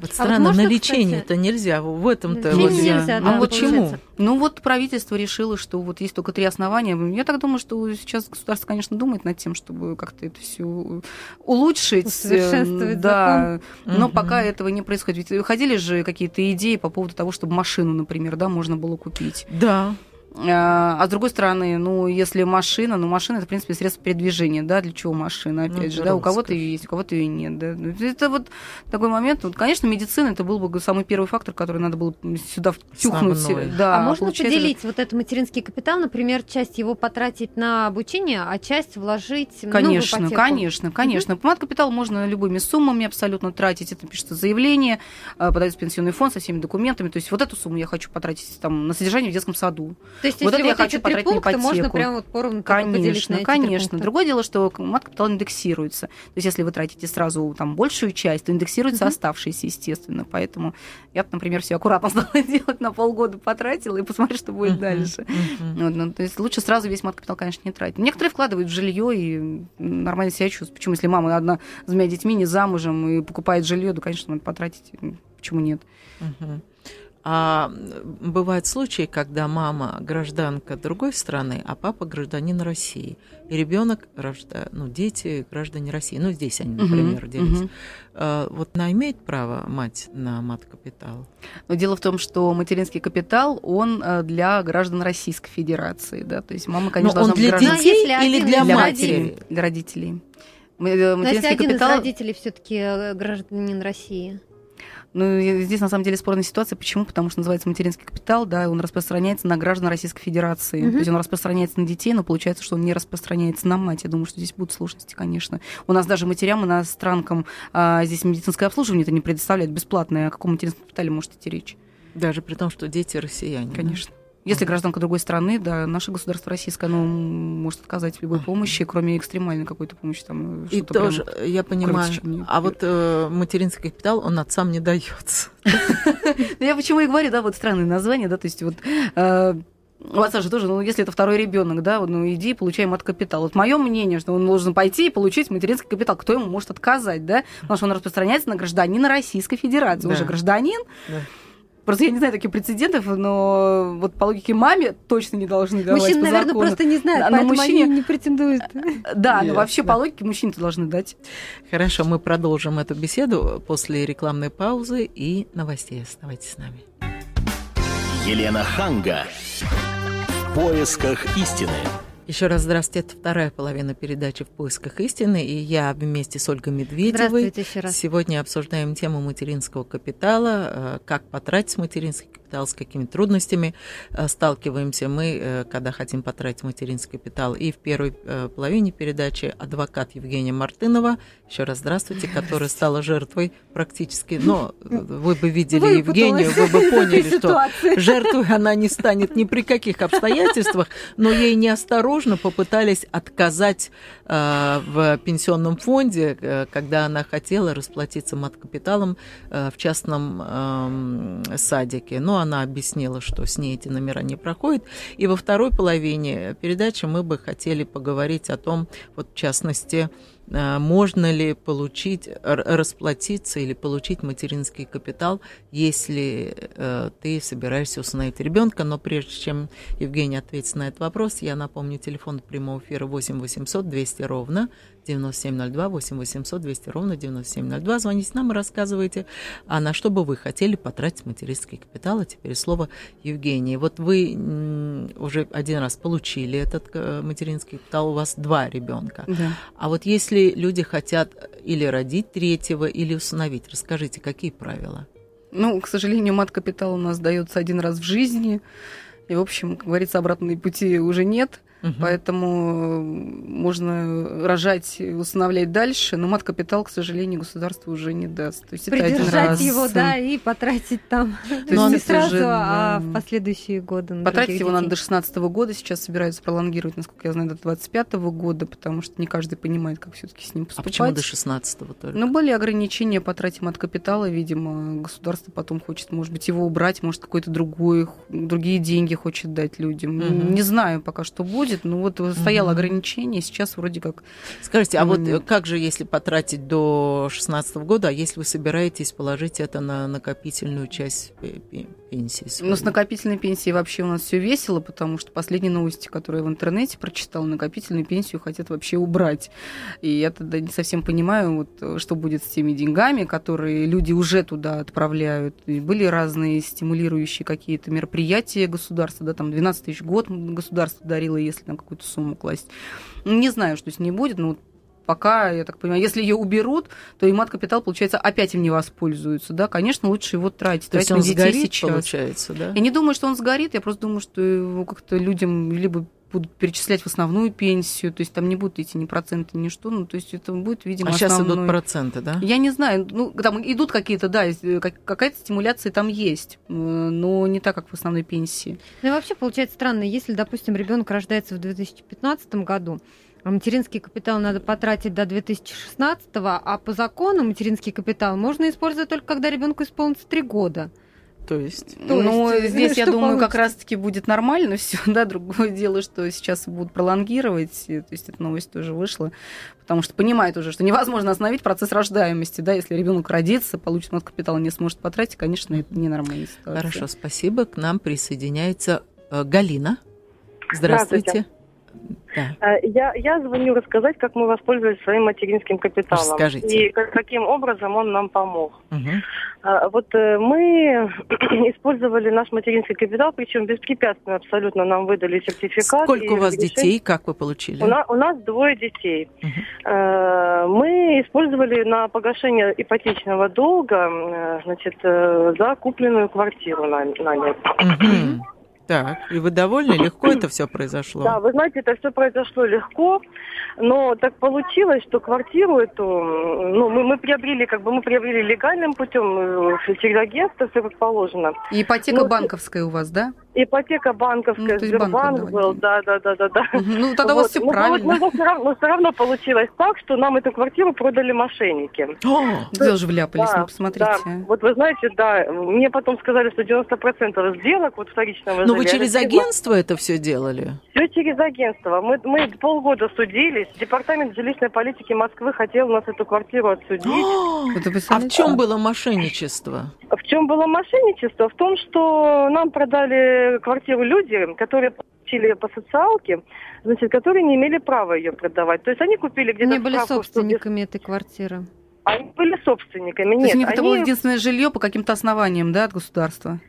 [SPEAKER 1] Вот
[SPEAKER 2] А
[SPEAKER 1] странно,
[SPEAKER 2] вот можно,
[SPEAKER 1] на лечение-то
[SPEAKER 2] кстати,
[SPEAKER 1] нельзя. В этом-то
[SPEAKER 2] лечение
[SPEAKER 1] вот
[SPEAKER 3] нельзя, да,
[SPEAKER 1] А почему?
[SPEAKER 2] получается.
[SPEAKER 3] Ну вот правительство решило, что вот есть только три основания. Я так думаю, что сейчас государство, конечно, думает над тем, чтобы как-то это все улучшить.
[SPEAKER 2] Усовершенствовать
[SPEAKER 3] э, Да, но
[SPEAKER 1] Мгм.
[SPEAKER 3] пока этого не происходит. Ведь выходили же какие-то идеи по поводу того, чтобы машину, например, да, можно было купить.
[SPEAKER 1] Да.
[SPEAKER 3] А а с другой стороны, ну, если машина, ну, машина это, в принципе, средство передвижения, да, для чего машина,
[SPEAKER 1] Ну,
[SPEAKER 3] опять же,
[SPEAKER 1] это
[SPEAKER 3] да, у кого-то ее есть, у кого-то ее нет, да. Ну, Это вот такой момент. Вот, конечно, медицина это был бы самый первый фактор, который надо было сюда втюхнуть.
[SPEAKER 1] Основной.
[SPEAKER 3] Да,
[SPEAKER 2] А можно поделить вот этот материнский капитал, например, часть его потратить на обучение, а часть вложить ну, в
[SPEAKER 3] Конечно,
[SPEAKER 2] ипотеку?
[SPEAKER 3] конечно, конечно. Помад капитал можно любыми суммами абсолютно тратить. Это пишется заявление, э, подается пенсионный фонд со всеми документами. То есть вот эту сумму я хочу потратить там, на содержание в детском саду.
[SPEAKER 2] То есть,
[SPEAKER 3] вот
[SPEAKER 2] если
[SPEAKER 3] это я хочу потратить на
[SPEAKER 2] пункта можно
[SPEAKER 3] ипотеку.
[SPEAKER 2] прям вот поровну на
[SPEAKER 3] Конечно, конечно. Другое дело, что мат-капитал индексируется. То есть, если вы тратите сразу там большую часть, то индексируется
[SPEAKER 2] Мгм.
[SPEAKER 3] оставшиеся, естественно. Поэтому я, например, все аккуратно стала делать, на полгода потратила и посмотрю, что будет
[SPEAKER 1] Мгм,
[SPEAKER 3] дальше.
[SPEAKER 1] мгм.
[SPEAKER 3] Вот, ну, то есть лучше сразу весь мат-капитал, конечно, не тратить. Некоторые вкладывают в жилье и нормально себя чувствуют. Почему, если мама одна с двумя детьми, не замужем и покупает жилье, то, конечно, надо потратить. Почему нет?
[SPEAKER 1] Мгм. А бывают случаи, когда мама гражданка другой страны, а папа гражданин России. И ребенок, рожда... ну, дети граждане России. Ну, здесь они, например, делятся.
[SPEAKER 3] мгм.
[SPEAKER 1] А, Вот она имеет право мать на мат-капитал?
[SPEAKER 3] Но дело в том, что материнский капитал, он э, для граждан Российской Федерации, да, то есть мама, конечно,
[SPEAKER 1] Но он
[SPEAKER 3] должна
[SPEAKER 1] для
[SPEAKER 3] быть граждан-
[SPEAKER 2] детей? если
[SPEAKER 1] или для
[SPEAKER 3] для
[SPEAKER 1] матери?
[SPEAKER 3] родителей. Для родителей. М- э,
[SPEAKER 2] Но если
[SPEAKER 3] Материнский
[SPEAKER 2] один
[SPEAKER 3] капитал,
[SPEAKER 2] из родителей все-таки гражданин России.
[SPEAKER 3] Ну, здесь на самом деле спорная ситуация. Почему? Потому что называется материнский капитал, да, он распространяется на граждан Российской Федерации.
[SPEAKER 2] Мгм.
[SPEAKER 3] То есть он распространяется на детей, но получается, что он не распространяется на мать. Я думаю, что здесь будут сложности, конечно. У нас даже матерям, иностранкам а, здесь медицинское обслуживание это не предоставляет бесплатное. О каком материнском капитале может идти речь?
[SPEAKER 1] Даже при том, что дети россияне. да?
[SPEAKER 3] Если гражданка другой страны, да, наше государство российское, оно может отказать в любой помощи, кроме экстремальной какой-то помощи. Там,
[SPEAKER 1] И
[SPEAKER 3] что-то прям-
[SPEAKER 1] тоже, я понимаю,
[SPEAKER 3] крыльчик
[SPEAKER 1] а вот э, материнский капитал, он отцам не дается.
[SPEAKER 3] Ну, Я почему и говорю, да, вот странное название, да, то есть вот э, у отца же тоже, ну, если это второй ребенок, да, ну, иди, получай мат-капитал. Вот мое мнение, что он должен пойти и получить материнский капитал. Кто ему может отказать, да? Потому что он распространяется на гражданина Российской Федерации. Он
[SPEAKER 1] Да.
[SPEAKER 3] же гражданин.
[SPEAKER 1] Да.
[SPEAKER 3] Просто я не знаю таких прецедентов, но вот по логике маме точно не должны давать
[SPEAKER 2] Мужчины,
[SPEAKER 3] по
[SPEAKER 2] наверное,
[SPEAKER 3] закону.
[SPEAKER 2] просто не знают,
[SPEAKER 3] А, но
[SPEAKER 2] поэтому
[SPEAKER 3] мужчине-
[SPEAKER 2] они не претендуют.
[SPEAKER 3] Да, но
[SPEAKER 1] Ясно.
[SPEAKER 3] вообще по логике мужчине должны дать.
[SPEAKER 1] Хорошо, мы продолжим эту беседу после рекламной паузы и новостей. Оставайтесь с нами.
[SPEAKER 4] Елена Ханга. В поисках истины.
[SPEAKER 1] Еще раз здравствуйте. Это вторая половина передачи «В поисках истины». И я вместе с Ольгой Медведевой
[SPEAKER 2] еще раз.
[SPEAKER 1] сегодня обсуждаем тему материнского капитала, э, как потратить материнский капитал, с какими трудностями э, сталкиваемся мы, э, когда хотим потратить материнский капитал. И в первой э, половине передачи адвокат Евгения Мартынова, еще раз здравствуйте, которая стала жертвой практически, но вы бы видели Евгению, вы бы поняли, что жертвой она не станет ни при каких обстоятельствах, но ей неосторожно попытались отказать в пенсионном фонде, когда она хотела расплатиться мат-капиталом в частном эм, садике. Но она объяснила, что с ней эти номера не проходят. И во второй половине передачи мы бы хотели поговорить о том, вот в частности, э, можно ли получить, расплатиться или получить материнский капитал, если э, ты собираешься усыновить ребенка. Но прежде чем Евгений ответит на этот вопрос, я напомню, телефон прямого эфира 8 800 200 ровно 9702, 8 800 200 ровно 9702. Звоните нам и рассказывайте, а на что бы вы хотели потратить материнский капитал. А теперь слово Евгении. Вот вы уже один раз получили этот э, материнский капитал, у вас два ребенка.
[SPEAKER 3] Да.
[SPEAKER 1] А вот если люди хотят или родить третьего, или усыновить, расскажите, какие правила?
[SPEAKER 3] Ну, к сожалению, мат-капитал у нас дается один раз в жизни. И, в общем, как говорится, обратной пути уже нет.
[SPEAKER 1] Мгм.
[SPEAKER 3] Поэтому можно рожать и усыновлять дальше, но мат-капитал, к сожалению, государство уже не даст. То есть это один
[SPEAKER 2] Придержать
[SPEAKER 3] раз.
[SPEAKER 2] его, да, и потратить там.
[SPEAKER 3] есть
[SPEAKER 2] Но не сразу,
[SPEAKER 3] же,
[SPEAKER 2] а
[SPEAKER 3] да.
[SPEAKER 2] в последующие годы. на
[SPEAKER 3] Потратить его надо до 16 года. Сейчас собираются пролонгировать, насколько я знаю, до 25 года, потому что не каждый понимает, как все-таки с ним
[SPEAKER 1] А
[SPEAKER 3] поступать.
[SPEAKER 1] почему до 16-го только?
[SPEAKER 3] Ну, были ограничения по трате мат-капитала, видимо, государство потом хочет, может быть, его убрать, может, какой-то другой, другие деньги хочет дать людям.
[SPEAKER 1] Мгм.
[SPEAKER 3] Не знаю пока, что будет, но вот стояло
[SPEAKER 1] Мгм.
[SPEAKER 3] ограничение, сейчас вроде как...
[SPEAKER 1] Скажите, а вот
[SPEAKER 3] М.
[SPEAKER 1] э, как же, если потратить до 16 года, а если вы собираетесь положить это на накопительную часть пе- пенсии? своей?
[SPEAKER 3] Ну, с накопительной пенсией вообще у нас все весело, потому что последние новости, которые я в интернете прочитала, накопительную пенсию хотят вообще убрать. И я тогда не совсем понимаю, вот, э, что будет с теми деньгами, которые люди уже туда отправляют. И были разные стимулирующие какие-то мероприятия государства, да, там 12 тысяч год государство дарило, если на какую-то сумму класть. Не знаю, что с ней будет, но вот пока, я так понимаю, если ее уберут, то и мат-капитал, получается, опять им не воспользуются, да, конечно, лучше его тратить.
[SPEAKER 1] То есть он сгорит,
[SPEAKER 3] сейчас.
[SPEAKER 1] получается, да?
[SPEAKER 3] Я не думаю, что он сгорит, я просто думаю, что его как-то людям либо будут перечислять в основную пенсию, то есть там не будут идти ни проценты, ни что, ну, то есть это будет, видимо,
[SPEAKER 1] А сейчас
[SPEAKER 3] основной.
[SPEAKER 1] идут проценты, да?
[SPEAKER 3] Я не знаю, ну, там идут какие-то, да, э, как- какая-то стимуляция там есть, э, но не так, как в основной пенсии.
[SPEAKER 2] Ну и вообще получается странно, если, допустим, ребенок рождается в 2015 году, а материнский капитал надо потратить до 2016, а по закону материнский капитал можно использовать только когда ребенку исполнится 3 года.
[SPEAKER 1] То есть...
[SPEAKER 2] То
[SPEAKER 3] Ну,
[SPEAKER 2] есть,
[SPEAKER 3] здесь, я думаю, как
[SPEAKER 2] получится?
[SPEAKER 3] раз-таки будет нормально все, да, другое дело, что сейчас будут пролонгировать, то есть эта новость тоже вышла, потому что понимают уже, что невозможно остановить процесс рождаемости, да, если ребенок родится, получит мат капитал, не сможет потратить, конечно, это ненормальная ситуация.
[SPEAKER 1] Хорошо, спасибо. К нам присоединяется э, Галина. Здравствуйте. Да.
[SPEAKER 5] Э, Я, я звоню рассказать, как мы воспользовались своим материнским капиталом.
[SPEAKER 1] Расскажите.
[SPEAKER 5] И как- каким образом он нам помог. А, Вот э, мы использовали наш материнский капитал, причем беспрепятственно абсолютно нам выдали сертификат.
[SPEAKER 1] Сколько у вас
[SPEAKER 5] разрешение.
[SPEAKER 1] детей? Как вы получили?
[SPEAKER 5] У нас, у нас двое детей. Э, Мы использовали на погашение ипотечного долга значит, за купленную квартиру нам- нами.
[SPEAKER 1] Мгм. Так, и вы довольны? Легко это все произошло?
[SPEAKER 5] Да, вы знаете, это все произошло легко, но так получилось, что квартиру эту, ну, мы, мы приобрели, как бы мы приобрели легальным путем, э, через агентство, все как положено.
[SPEAKER 3] И ипотека
[SPEAKER 5] Ну,
[SPEAKER 3] банковская у вас, да?
[SPEAKER 5] Ипотека банковская,
[SPEAKER 3] Ну,
[SPEAKER 5] Сбербанк был, да, да, да, да, да.
[SPEAKER 3] Ну, тогда у вас
[SPEAKER 5] Вот.
[SPEAKER 3] все
[SPEAKER 5] Ну,
[SPEAKER 3] правильно.
[SPEAKER 5] Но, все равно, все равно получилось так, что нам эту квартиру продали мошенники.
[SPEAKER 1] О,
[SPEAKER 3] Где же вляпались,
[SPEAKER 5] Да,
[SPEAKER 3] ну, посмотрите.
[SPEAKER 5] да. Вот вы знаете, да, мне потом сказали, что 90% сделок вот вторичного
[SPEAKER 1] но Ну, вы через агентство это все делали?
[SPEAKER 5] Все через агентство. Мы, мы полгода судились. Департамент жилищной политики Москвы хотел у нас эту квартиру отсудить.
[SPEAKER 1] О,
[SPEAKER 3] Вот
[SPEAKER 1] А в чем было мошенничество?
[SPEAKER 5] В чем было мошенничество? В том, что нам продали квартиру люди, которые получили по социалке, значит, которые не имели права ее продавать. То есть они купили где-то
[SPEAKER 2] Не были
[SPEAKER 5] справку, что
[SPEAKER 2] собственниками этой квартиры.
[SPEAKER 5] Они были собственниками.
[SPEAKER 3] То есть
[SPEAKER 5] Нет,
[SPEAKER 3] у них это было
[SPEAKER 5] они...
[SPEAKER 3] единственное жилье по каким-то основаниям, да, от государства?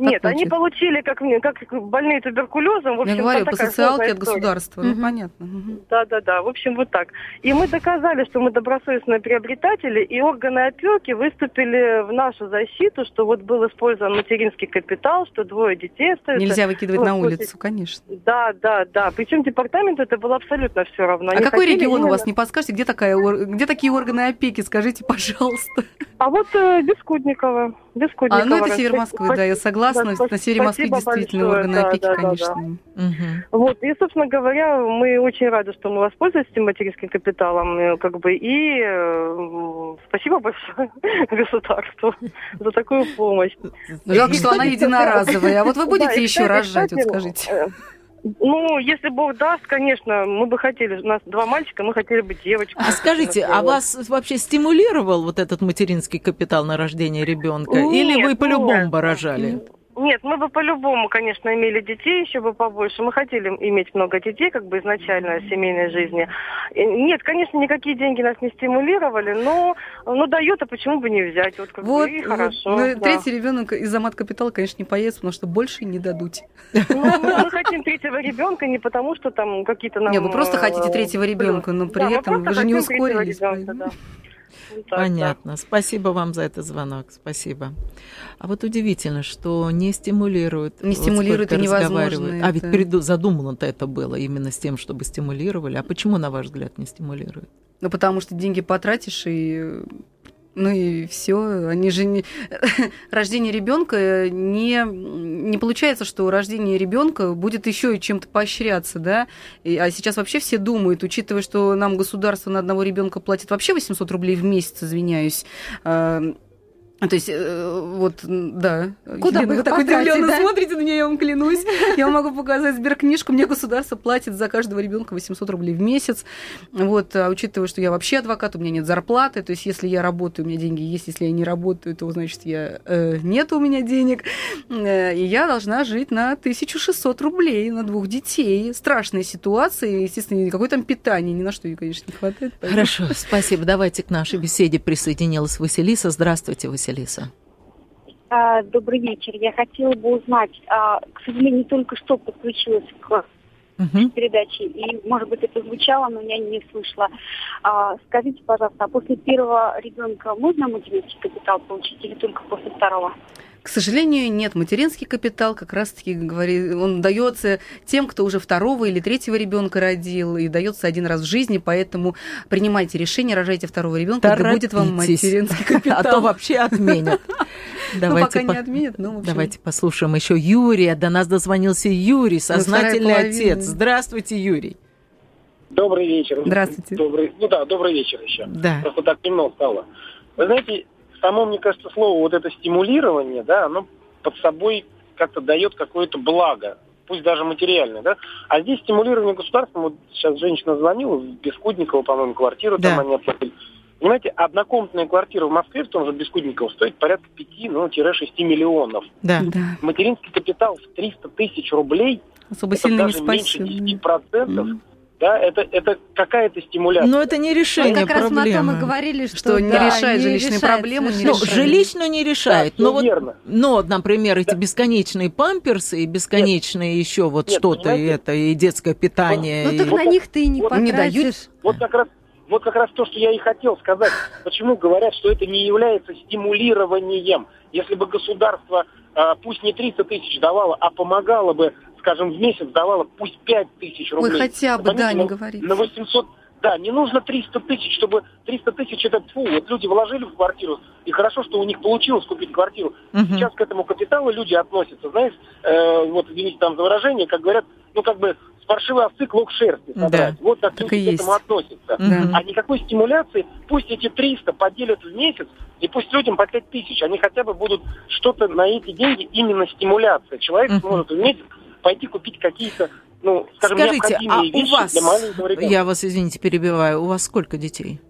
[SPEAKER 5] Нет,
[SPEAKER 3] Так
[SPEAKER 5] они получили, как, мне- как больные туберкулезом. В общем,
[SPEAKER 3] Я говорю, по социалке от государства. Ну, понятно. Мгм.
[SPEAKER 5] Да, да, да. В общем, вот так. И мы доказали, что мы добросовестные приобретатели, и органы опеки выступили в нашу защиту, что вот был использован материнский капитал, что двое детей остаются.
[SPEAKER 3] Нельзя выкидывать
[SPEAKER 5] Ну,
[SPEAKER 3] на улицу, конечно.
[SPEAKER 5] Да, да, да. Причем департаменту это было абсолютно все равно.
[SPEAKER 3] А
[SPEAKER 5] Они
[SPEAKER 3] какой
[SPEAKER 5] хотели
[SPEAKER 3] регион у
[SPEAKER 5] именно-
[SPEAKER 3] вас? Не подскажете, где, такая, где такие органы опеки? Скажите, пожалуйста.
[SPEAKER 5] А вот э, Бескудникова. Бескудникова.
[SPEAKER 3] А, ну, это север Москвы, да, я согласна.
[SPEAKER 5] Да,
[SPEAKER 3] На севере Москвы действительно
[SPEAKER 5] большое,
[SPEAKER 3] органы
[SPEAKER 5] да,
[SPEAKER 3] опеки,
[SPEAKER 5] да, да,
[SPEAKER 3] конечно.
[SPEAKER 1] Мгм.
[SPEAKER 5] Вот, и, собственно говоря, мы очень рады, что мы воспользовались этим материнским капиталом, э, как бы, и э, спасибо большое государству за такую помощь.
[SPEAKER 3] Жалко, что она единоразовая. А вот вы
[SPEAKER 5] Да,
[SPEAKER 3] будете еще рожать, вот
[SPEAKER 5] кстати,
[SPEAKER 3] скажите.
[SPEAKER 5] Ну, если Бог даст, конечно, мы бы хотели, у нас два мальчика, мы хотели бы девочку.
[SPEAKER 1] А скажите, а вас вообще стимулировал вот этот материнский капитал на рождение ребенка?
[SPEAKER 5] Нет,
[SPEAKER 1] Или вы по-любому
[SPEAKER 5] нет.
[SPEAKER 1] бы рожали?
[SPEAKER 5] Нет, мы бы по-любому, конечно, имели детей еще бы побольше. Мы хотели иметь много детей, как бы изначально в семейной жизни. Нет, конечно, никакие деньги нас не стимулировали, но ну дает, а почему бы не взять? Вот как
[SPEAKER 3] Вот,
[SPEAKER 5] бы и хорошо.
[SPEAKER 3] Ну,
[SPEAKER 5] да.
[SPEAKER 3] третий ребенок из-за мат капитала, конечно, не поест, потому что больше не дадут.
[SPEAKER 5] Ну, мы, хотим третьего ребенка не потому, что там какие-то нам.
[SPEAKER 3] Не, вы просто
[SPEAKER 5] э,
[SPEAKER 3] хотите третьего ребенка, но при
[SPEAKER 5] да,
[SPEAKER 3] этом вы же не ускорились.
[SPEAKER 5] ребенка, да. Вот так, да.
[SPEAKER 1] Понятно. Спасибо вам за этот звонок. Спасибо. А вот удивительно, что не стимулируют.
[SPEAKER 3] Не
[SPEAKER 1] Вот
[SPEAKER 3] стимулируют,
[SPEAKER 1] сколько
[SPEAKER 3] и невозможно.
[SPEAKER 1] А ведь приду- задумано-то это было именно с тем, чтобы стимулировали. А почему, на ваш взгляд, не стимулируют?
[SPEAKER 3] Ну, потому что деньги потратишь и ну и все, они же не... рождение ребенка не не получается, что рождение ребенка будет еще и чем-то поощряться, да? И- а сейчас вообще все думают, учитывая, что нам государство на одного ребенка платит вообще 800 рублей в месяц, извиняюсь. А, то есть, э, вот, да.
[SPEAKER 2] Куда
[SPEAKER 3] Елена,
[SPEAKER 2] бы
[SPEAKER 3] вы так удивленно
[SPEAKER 2] да?
[SPEAKER 3] смотрите на меня, я вам клянусь. Я вам могу показать сберкнижку. Мне государство платит за каждого ребенка 800 рублей в месяц. Вот, а учитывая, что я вообще адвокат, у меня нет зарплаты, то есть если я работаю, у меня деньги есть, если я не работаю, то значит я э, нет у меня денег, Э, и я должна жить на 1600 рублей на двух детей. Страшная ситуация, естественно, никакой там питания, ни на что ей, конечно, не хватает. поэтому-
[SPEAKER 1] Хорошо, спасибо. Давайте к нашей беседе присоединилась Василиса. Здравствуйте, Василиса.
[SPEAKER 6] А, Добрый вечер. Я хотела бы узнать, а, к сожалению, только что подключилась к
[SPEAKER 1] Мгм.
[SPEAKER 6] передаче, и, может быть, это звучало, но я не слышала. А, Скажите, пожалуйста, а после первого ребенка можно материнский капитал получить или только после второго?
[SPEAKER 3] К сожалению, нет. Материнский капитал как раз-таки говорит, он дается тем, кто уже второго или третьего ребенка родил, и дается один раз в жизни, поэтому принимайте решение, рожайте второго ребенка, да будет вам материнский капитал.
[SPEAKER 1] А то вообще отменят.
[SPEAKER 3] Давайте ну, пока по... не отменят, но
[SPEAKER 1] общем... Давайте послушаем еще Юрия. До нас дозвонился Юрий, ну, сознательный отец. Здравствуйте, Юрий.
[SPEAKER 7] Добрый вечер.
[SPEAKER 3] Здравствуйте.
[SPEAKER 7] Добрый, ну да, добрый вечер еще.
[SPEAKER 1] Да.
[SPEAKER 7] Просто так темно стало. Вы знаете, само, мне кажется, слово вот это стимулирование, да, оно под собой как-то дает какое-то благо, пусть даже материальное, да. А здесь стимулирование государством, вот сейчас женщина звонила, в Бескудниково, по-моему, квартиру да. там они оплатили. Понимаете, однокомнатная квартира в Москве, в том же Бескудниково, стоит порядка 5, ну, 6 миллионов.
[SPEAKER 1] Да. да.
[SPEAKER 7] Материнский капитал в 300 тысяч рублей,
[SPEAKER 3] Особо это сильно
[SPEAKER 7] даже
[SPEAKER 3] не
[SPEAKER 7] меньше 10%. Mm да, это, это какая-то стимуляция.
[SPEAKER 1] Но это не решение
[SPEAKER 2] как
[SPEAKER 1] проблемы.
[SPEAKER 2] раз мы о том и говорили, что,
[SPEAKER 3] что
[SPEAKER 2] да,
[SPEAKER 3] не решает жилищные решает, проблемы.
[SPEAKER 1] Не ну, решает. жилищную не решает.
[SPEAKER 7] Да,
[SPEAKER 1] но, вот,
[SPEAKER 7] верно.
[SPEAKER 1] но, например, эти да. бесконечные памперсы и бесконечные нет. еще вот что-то, и это, и детское питание.
[SPEAKER 2] Ну,
[SPEAKER 1] и...
[SPEAKER 2] так вот, на них ты не вот, потратишь. Не дают.
[SPEAKER 7] Вот как раз вот как раз то, что я и хотел сказать. Почему говорят, что это не является стимулированием? Если бы государство, а, пусть не 300 тысяч давало, а помогало бы скажем, в месяц давала пусть 5 тысяч рублей.
[SPEAKER 3] Ой, хотя бы, да, не говорите.
[SPEAKER 7] На 800, да, не нужно 300 тысяч, чтобы 300 тысяч это фу, вот люди вложили в квартиру, и хорошо, что у них получилось купить квартиру. Угу. Сейчас к этому капиталу люди относятся, знаешь, э, вот извините там за выражение, как говорят, ну как бы с паршивой овцы клок шерсти собрать. Да, вот так, так люди к этому относятся. Угу. А никакой стимуляции, пусть эти 300 поделят в месяц, и пусть людям по 5 тысяч, они хотя бы будут что-то на эти деньги именно стимуляция. Человек угу. сможет в месяц пойти купить какие-то, ну, скажем,
[SPEAKER 1] Скажите, а
[SPEAKER 7] вещи
[SPEAKER 1] у вас,
[SPEAKER 7] для маленького ребенка.
[SPEAKER 1] Я вас, извините, перебиваю, у вас сколько детей?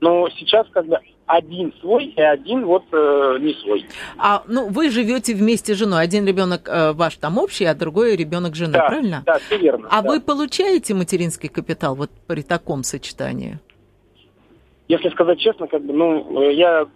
[SPEAKER 7] Ну, сейчас как бы один свой и один вот э, не свой.
[SPEAKER 1] А ну вы живете вместе с женой. Один ребенок э, ваш там общий, а другой ребенок жены,
[SPEAKER 7] да,
[SPEAKER 1] правильно?
[SPEAKER 7] Да, все верно.
[SPEAKER 1] А
[SPEAKER 7] да.
[SPEAKER 1] вы получаете материнский капитал вот при таком сочетании?
[SPEAKER 7] Если сказать честно, как бы, ну, я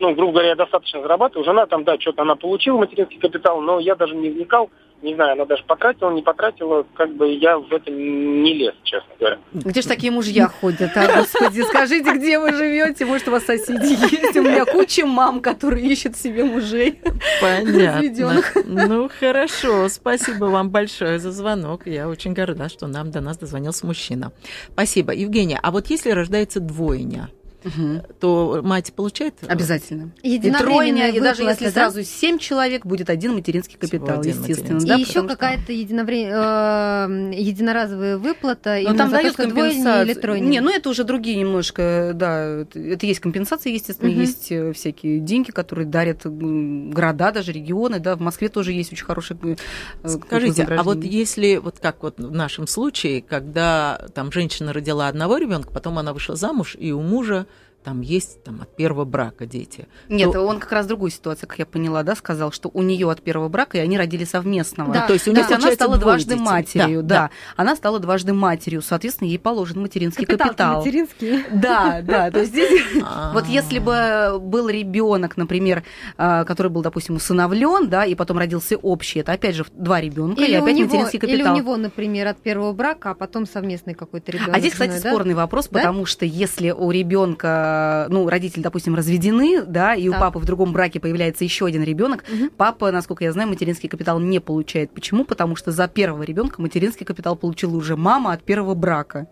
[SPEAKER 7] ну, грубо говоря, я достаточно зарабатываю. Жена там, да, что-то она получила материнский капитал, но я даже не вникал, не знаю, она даже потратила, не потратила, как бы я в это не лез, честно говоря.
[SPEAKER 3] Где же такие мужья ходят, а, господи, скажите, где вы живете, может, у вас соседи есть? У меня куча мам, которые ищут себе мужей.
[SPEAKER 1] Понятно. Ну, хорошо, спасибо вам большое за звонок. Я очень горда, что нам до нас дозвонился мужчина. Спасибо. Евгения, а вот если рождается двойня, угу. то мать получает?
[SPEAKER 3] Обязательно. И тройня, и даже если да? сразу семь человек, будет один материнский капитал, один естественно.
[SPEAKER 2] Да, и еще какая-то единовре... э, единоразовая выплата.
[SPEAKER 3] Но там дают компенсацию. Или тройня. Не, ну это уже другие немножко, да, это есть компенсации, естественно, угу. есть э, всякие деньги, которые дарят города, даже регионы, да, в Москве тоже есть очень хорошие
[SPEAKER 1] э, Скажите, а вот если, вот как вот в нашем случае, когда там женщина родила одного ребенка, потом она вышла замуж, и у мужа там есть там, от первого брака дети.
[SPEAKER 3] Нет, то... он как раз другую ситуацию, как я поняла, да, сказал, что у нее от первого брака, и они родили совместного.
[SPEAKER 1] Да. То есть у
[SPEAKER 3] нее, она стала дважды
[SPEAKER 1] детей.
[SPEAKER 3] матерью, да, да. да. Она стала дважды матерью, соответственно, ей положен материнский капитал. капитал.
[SPEAKER 2] материнский.
[SPEAKER 3] Да, да, то есть здесь вот если бы был ребенок, например, а, который был, допустим, усыновлен, да, и потом родился общий, это опять же два ребенка и опять материнский капитал.
[SPEAKER 2] Или у него, например, от первого брака, а потом совместный какой-то ребенок.
[SPEAKER 3] А здесь, кстати, спорный вопрос, потому что если у ребенка ну, родители, допустим, разведены, да, и да. у папы в другом браке появляется еще один ребенок, угу. папа, насколько я знаю, материнский капитал не получает. Почему? Потому что за первого ребенка материнский капитал получила уже мама от первого брака.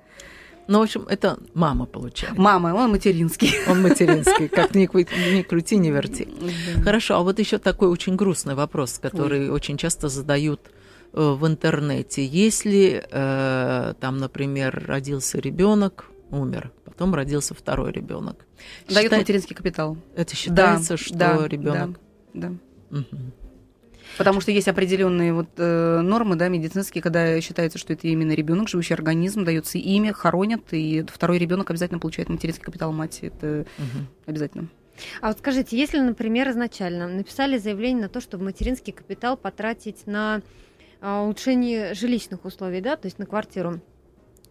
[SPEAKER 1] Ну, в общем, это мама получает.
[SPEAKER 3] Мама, он материнский.
[SPEAKER 1] Он материнский, как ни, ни крути, ни верти. Хорошо, а вот еще такой очень грустный вопрос, который Ой. очень часто задают э, в интернете. Если э, там, например, родился ребенок, умер, потом родился второй ребенок.
[SPEAKER 3] Дают Считай... материнский капитал.
[SPEAKER 1] Это считается, да, что
[SPEAKER 3] да,
[SPEAKER 1] ребенок.
[SPEAKER 3] Да. да. Угу. Потому что есть определенные вот э, нормы, да, медицинские, когда считается, что это именно ребенок, живущий организм, дается имя, хоронят, и второй ребенок обязательно получает материнский капитал мать. Это угу. обязательно.
[SPEAKER 2] А вот скажите, если, например, изначально написали заявление на то, чтобы материнский капитал потратить на а, улучшение жилищных условий, да, то есть на квартиру,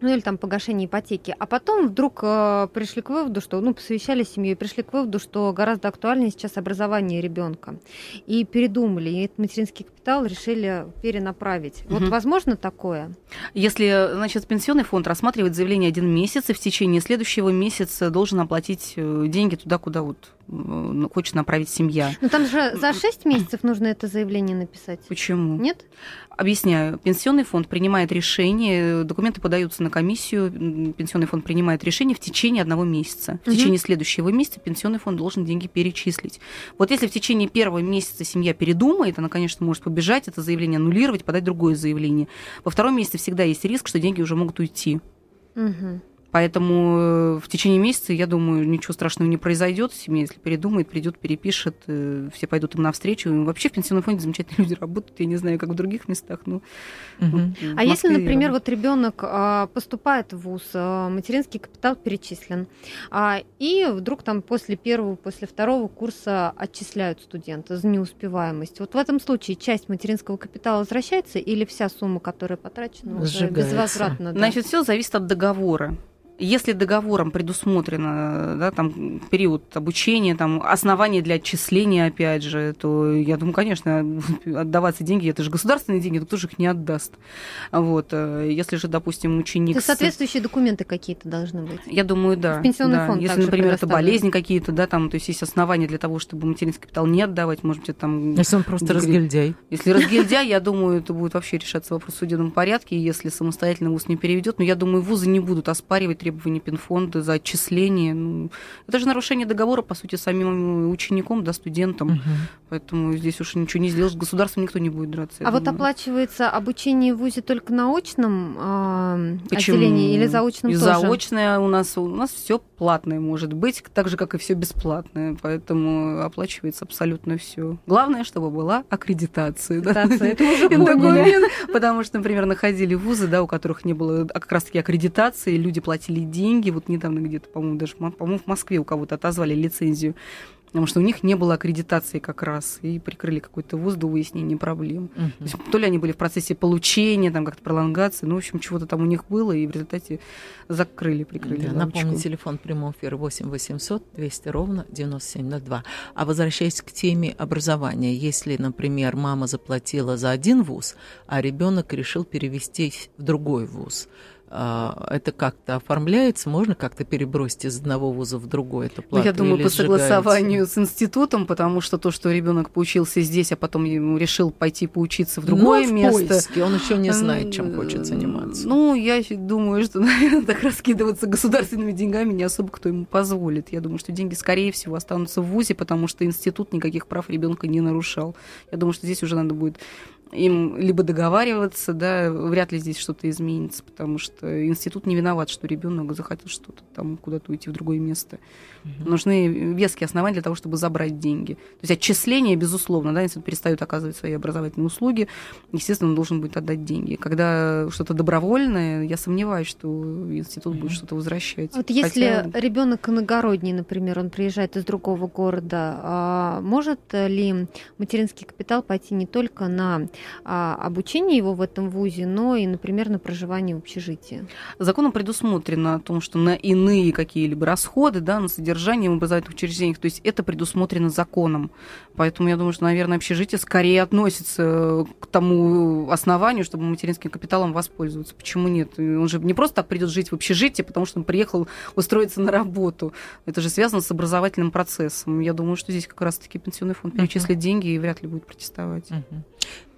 [SPEAKER 2] ну или там погашение ипотеки, а потом вдруг э, пришли к выводу, что, ну, посвящали семью, и пришли к выводу, что гораздо актуальнее сейчас образование ребенка. И передумали, и этот материнский капитал решили перенаправить. Угу. Вот возможно такое?
[SPEAKER 3] Если, значит, пенсионный фонд рассматривает заявление один месяц, и в течение следующего месяца должен оплатить э, деньги туда, куда вот ну, хочет направить семья.
[SPEAKER 2] Но там же за 6 месяцев нужно это заявление написать.
[SPEAKER 3] Почему?
[SPEAKER 2] Нет?
[SPEAKER 3] Объясняю. Пенсионный фонд принимает решение, документы подаются на комиссию, пенсионный фонд принимает решение в течение одного месяца. В угу. течение следующего месяца пенсионный фонд должен деньги перечислить. Вот если в течение первого месяца семья передумает, она, конечно, может побежать, это заявление аннулировать, подать другое заявление. Во втором месяце всегда есть риск, что деньги уже могут уйти. Угу. Поэтому э, в течение месяца, я думаю, ничего страшного не произойдет. Семья, если передумает, придет, перепишет, э, все пойдут им навстречу. И вообще в пенсионном фонде замечательные люди работают. Я не знаю, как в других местах. Но
[SPEAKER 2] угу. вот, а если, например, вот ребенок а, поступает в ВУЗ, а, материнский капитал перечислен, а, и вдруг там после первого, после второго курса отчисляют студента за неуспеваемость. Вот в этом случае часть материнского капитала возвращается или вся сумма, которая потрачена, уже безвозвратно?
[SPEAKER 3] Да? Значит, все зависит от договора. Если договором предусмотрено да, там, период обучения, там, основания для отчисления, опять же, то я думаю, конечно, отдаваться деньги, это же государственные деньги, то кто же их не отдаст. Вот. Э, если же, допустим, ученик...
[SPEAKER 2] То соответствующие документы какие-то должны быть?
[SPEAKER 3] Я думаю, да.
[SPEAKER 2] В пенсионный
[SPEAKER 3] да.
[SPEAKER 2] фонд
[SPEAKER 3] Если, например, это болезни какие-то, да, там, то есть есть основания для того, чтобы материнский капитал не отдавать, может быть, там...
[SPEAKER 1] Если он просто разгильдяй.
[SPEAKER 3] Если разгильдяй, я думаю, это будет вообще решаться вопрос в судебном порядке, если самостоятельно вуз не переведет. Но я думаю, вузы не будут оспаривать требования Пинфонда за отчисление. Ну, это же нарушение договора, по сути, самим учеником, да, студентом. Угу. Поэтому здесь уж ничего не сделаешь. С государством никто не будет драться.
[SPEAKER 2] А вот оплачивается обучение в ВУЗе только на очном э, отделении или заочном
[SPEAKER 3] и
[SPEAKER 2] тоже?
[SPEAKER 3] Заочное у нас, у нас все платное может быть, так же, как и все бесплатное. Поэтому оплачивается абсолютно все. Главное, чтобы была аккредитация.
[SPEAKER 2] Аккредитация, это уже документ.
[SPEAKER 3] Потому что, например, находили вузы, да, у которых не было как раз-таки аккредитации, люди платили деньги. Вот недавно где-то, по-моему, даже по-моему, в Москве у кого-то отозвали лицензию потому что у них не было аккредитации как раз, и прикрыли какой-то вуз до выяснения проблем. Угу. То, есть, то ли они были в процессе получения, там как-то пролонгации, ну, в общем, чего-то там у них было, и в результате закрыли, прикрыли.
[SPEAKER 1] Да, напомню, телефон прямого эфира 8 800 200 ровно 9702. А возвращаясь к теме образования, если, например, мама заплатила за один вуз, а ребенок решил перевести в другой вуз, это как-то оформляется? Можно как-то перебросить из одного вуза в другой эту плату?
[SPEAKER 3] Ну, я думаю, по согласованию с институтом, потому что то, что ребенок поучился здесь, а потом ему решил пойти поучиться в другое
[SPEAKER 1] Но
[SPEAKER 3] место.
[SPEAKER 1] Поиске. Он еще не знает, чем хочет заниматься.
[SPEAKER 3] Ну, я думаю, что, наверное, так раскидываться государственными деньгами не особо кто ему позволит. Я думаю, что деньги, скорее всего, останутся в ВУЗе, потому что институт никаких прав ребенка не нарушал. Я думаю, что здесь уже надо будет им либо договариваться, да, вряд ли здесь что-то изменится, потому что институт не виноват, что ребенок захотел что-то там куда-то уйти в другое место. Угу. Нужны веские основания для того, чтобы забрать деньги. То есть отчисление, безусловно, да, институт перестает оказывать свои образовательные услуги, естественно, он должен будет отдать деньги. Когда что-то добровольное, я сомневаюсь, что институт угу. будет что-то возвращать.
[SPEAKER 2] Вот если Хотя... ребенок иногородний, например, он приезжает из другого города, а может ли материнский капитал пойти не только на а, обучение его в этом вузе, но и, например, на проживание в общежитии.
[SPEAKER 3] Законом предусмотрено о том, что на иные какие-либо расходы, да, на содержание в образовательных учреждениях, то есть это предусмотрено законом. Поэтому я думаю, что, наверное, общежитие скорее относится к тому основанию, чтобы материнским капиталом воспользоваться. Почему нет? Он же не просто так придет жить в общежитие, потому что он приехал устроиться на работу. Это же связано с образовательным процессом. Я думаю, что здесь как раз-таки пенсионный фонд перечислит uh-huh. деньги и вряд ли будет протестовать. Uh-huh.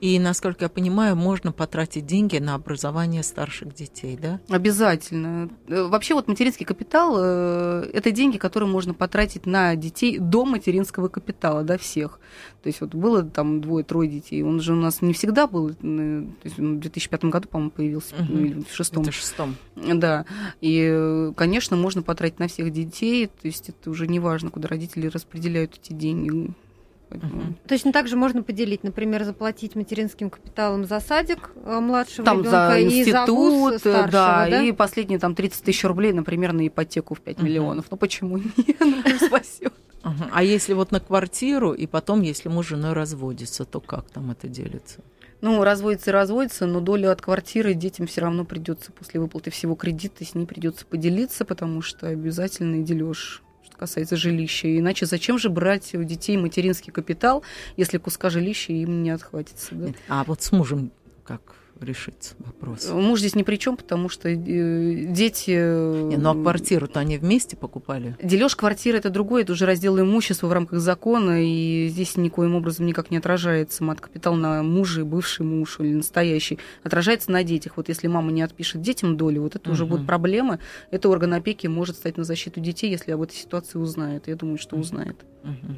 [SPEAKER 1] И, насколько я понимаю, можно потратить деньги на образование старших детей, да?
[SPEAKER 3] Обязательно. Э, вообще вот материнский капитал э, – это деньги, которые можно потратить на детей до материнского капитала, да, всех. То есть вот было там двое-трое детей, он же у нас не всегда был, э, то есть в 2005 году, по-моему, появился, угу. или в шестом.
[SPEAKER 1] Это шестом.
[SPEAKER 3] Да. И, конечно, можно потратить на всех детей, то есть это уже не важно, куда родители распределяют эти деньги
[SPEAKER 2] Угу. Точно так же можно поделить, например, заплатить материнским капиталом за садик э, младшего там ребенка
[SPEAKER 3] за институт,
[SPEAKER 2] и за вуз старшего,
[SPEAKER 3] да,
[SPEAKER 2] да,
[SPEAKER 3] и последние там 30 тысяч рублей, например, на ипотеку в 5 угу. миллионов. Ну почему нет? Ну, спасибо.
[SPEAKER 1] А если вот на квартиру, и потом, если муж с женой разводится, то как там это делится?
[SPEAKER 3] Ну, разводится и разводится, но долю от квартиры детям все равно придется после выплаты всего кредита с ней придется поделиться, потому что обязательно дележ касается жилища. Иначе зачем же брать у детей материнский капитал, если куска жилища им не отхватится? Да?
[SPEAKER 1] А вот с мужем как решится вопрос?
[SPEAKER 3] Муж здесь ни при чем, потому что э, дети...
[SPEAKER 1] Не, ну а квартиру-то они вместе покупали?
[SPEAKER 3] Дележ квартиры это другое, это уже раздел имущества в рамках закона, и здесь никоим образом никак не отражается мат-капитал на муже, бывший муж или настоящий. Отражается на детях. Вот если мама не отпишет детям долю, вот это угу. уже будет проблема. Это орган опеки может стать на защиту детей, если об этой ситуации узнает. Я думаю, что узнает.
[SPEAKER 2] Угу.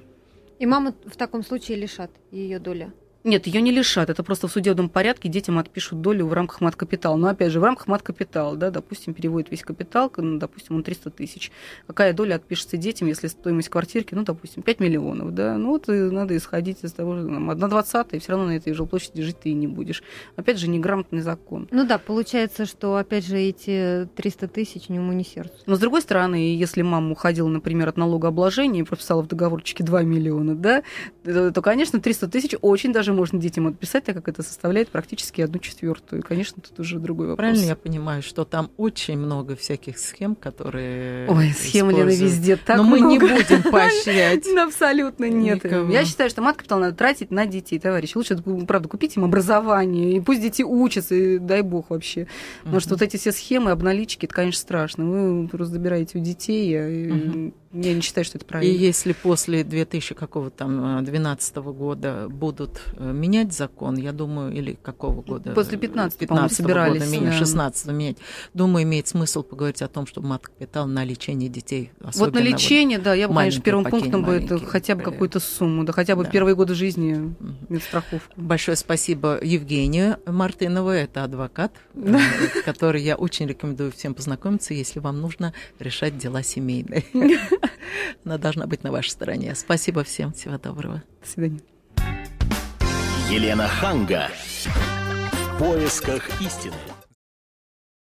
[SPEAKER 2] И маму в таком случае лишат ее доля?
[SPEAKER 3] Нет, ее не лишат. Это просто в судебном порядке детям отпишут долю в рамках мат-капитала. Но опять же, в рамках мат-капитала, да, допустим, переводит весь капитал, ну, допустим, он 300 тысяч. Какая доля отпишется детям, если стоимость квартирки, ну, допустим, 5 миллионов, да? Ну, вот и надо исходить из того, что на 20 и все равно на этой жилплощади жить ты и не будешь. Опять же, неграмотный закон.
[SPEAKER 2] Ну да, получается, что, опять же, эти 300 тысяч ни уму, ни сердцу.
[SPEAKER 3] Но, с другой стороны, если мама уходила, например, от налогообложения и прописала в договорчике 2 миллиона, да, то, конечно, 300 тысяч очень даже можно детям отписать, так как это составляет практически одну четвертую. И, конечно, тут уже другой вопрос.
[SPEAKER 1] Правильно я понимаю, что там очень много всяких схем, которые
[SPEAKER 3] Ой, схем, Лена, везде так
[SPEAKER 1] Но
[SPEAKER 3] много.
[SPEAKER 1] мы не будем поощрять.
[SPEAKER 3] Абсолютно нет. Я считаю, что мат-капитал надо тратить на детей, товарищи. Лучше, правда, купить им образование, и пусть дети учатся, и дай бог вообще. Потому что вот эти все схемы, обналички, это, конечно, страшно. Вы просто забираете у детей, а я не считаю, что это правильно.
[SPEAKER 1] И если после 2000 какого там 12 года будут э, менять закон, я думаю, или какого года?
[SPEAKER 3] После 15, 15 собирались.
[SPEAKER 1] Года, менять, 16 менять. Думаю, имеет смысл поговорить о том, чтобы мат-капитал на лечение детей.
[SPEAKER 3] Вот на лечение, вот да, я бы, конечно, первым пунктом бы это хотя бы какую-то сумму, да, хотя бы да. первые годы жизни медстраховку.
[SPEAKER 1] Большое спасибо Евгению Мартыновой, это адвокат, э, который я очень рекомендую всем познакомиться, если вам нужно решать дела семейные. Она должна быть на вашей стороне. Спасибо всем. Всего доброго.
[SPEAKER 3] До свидания.
[SPEAKER 4] Елена Ханга. В поисках истины.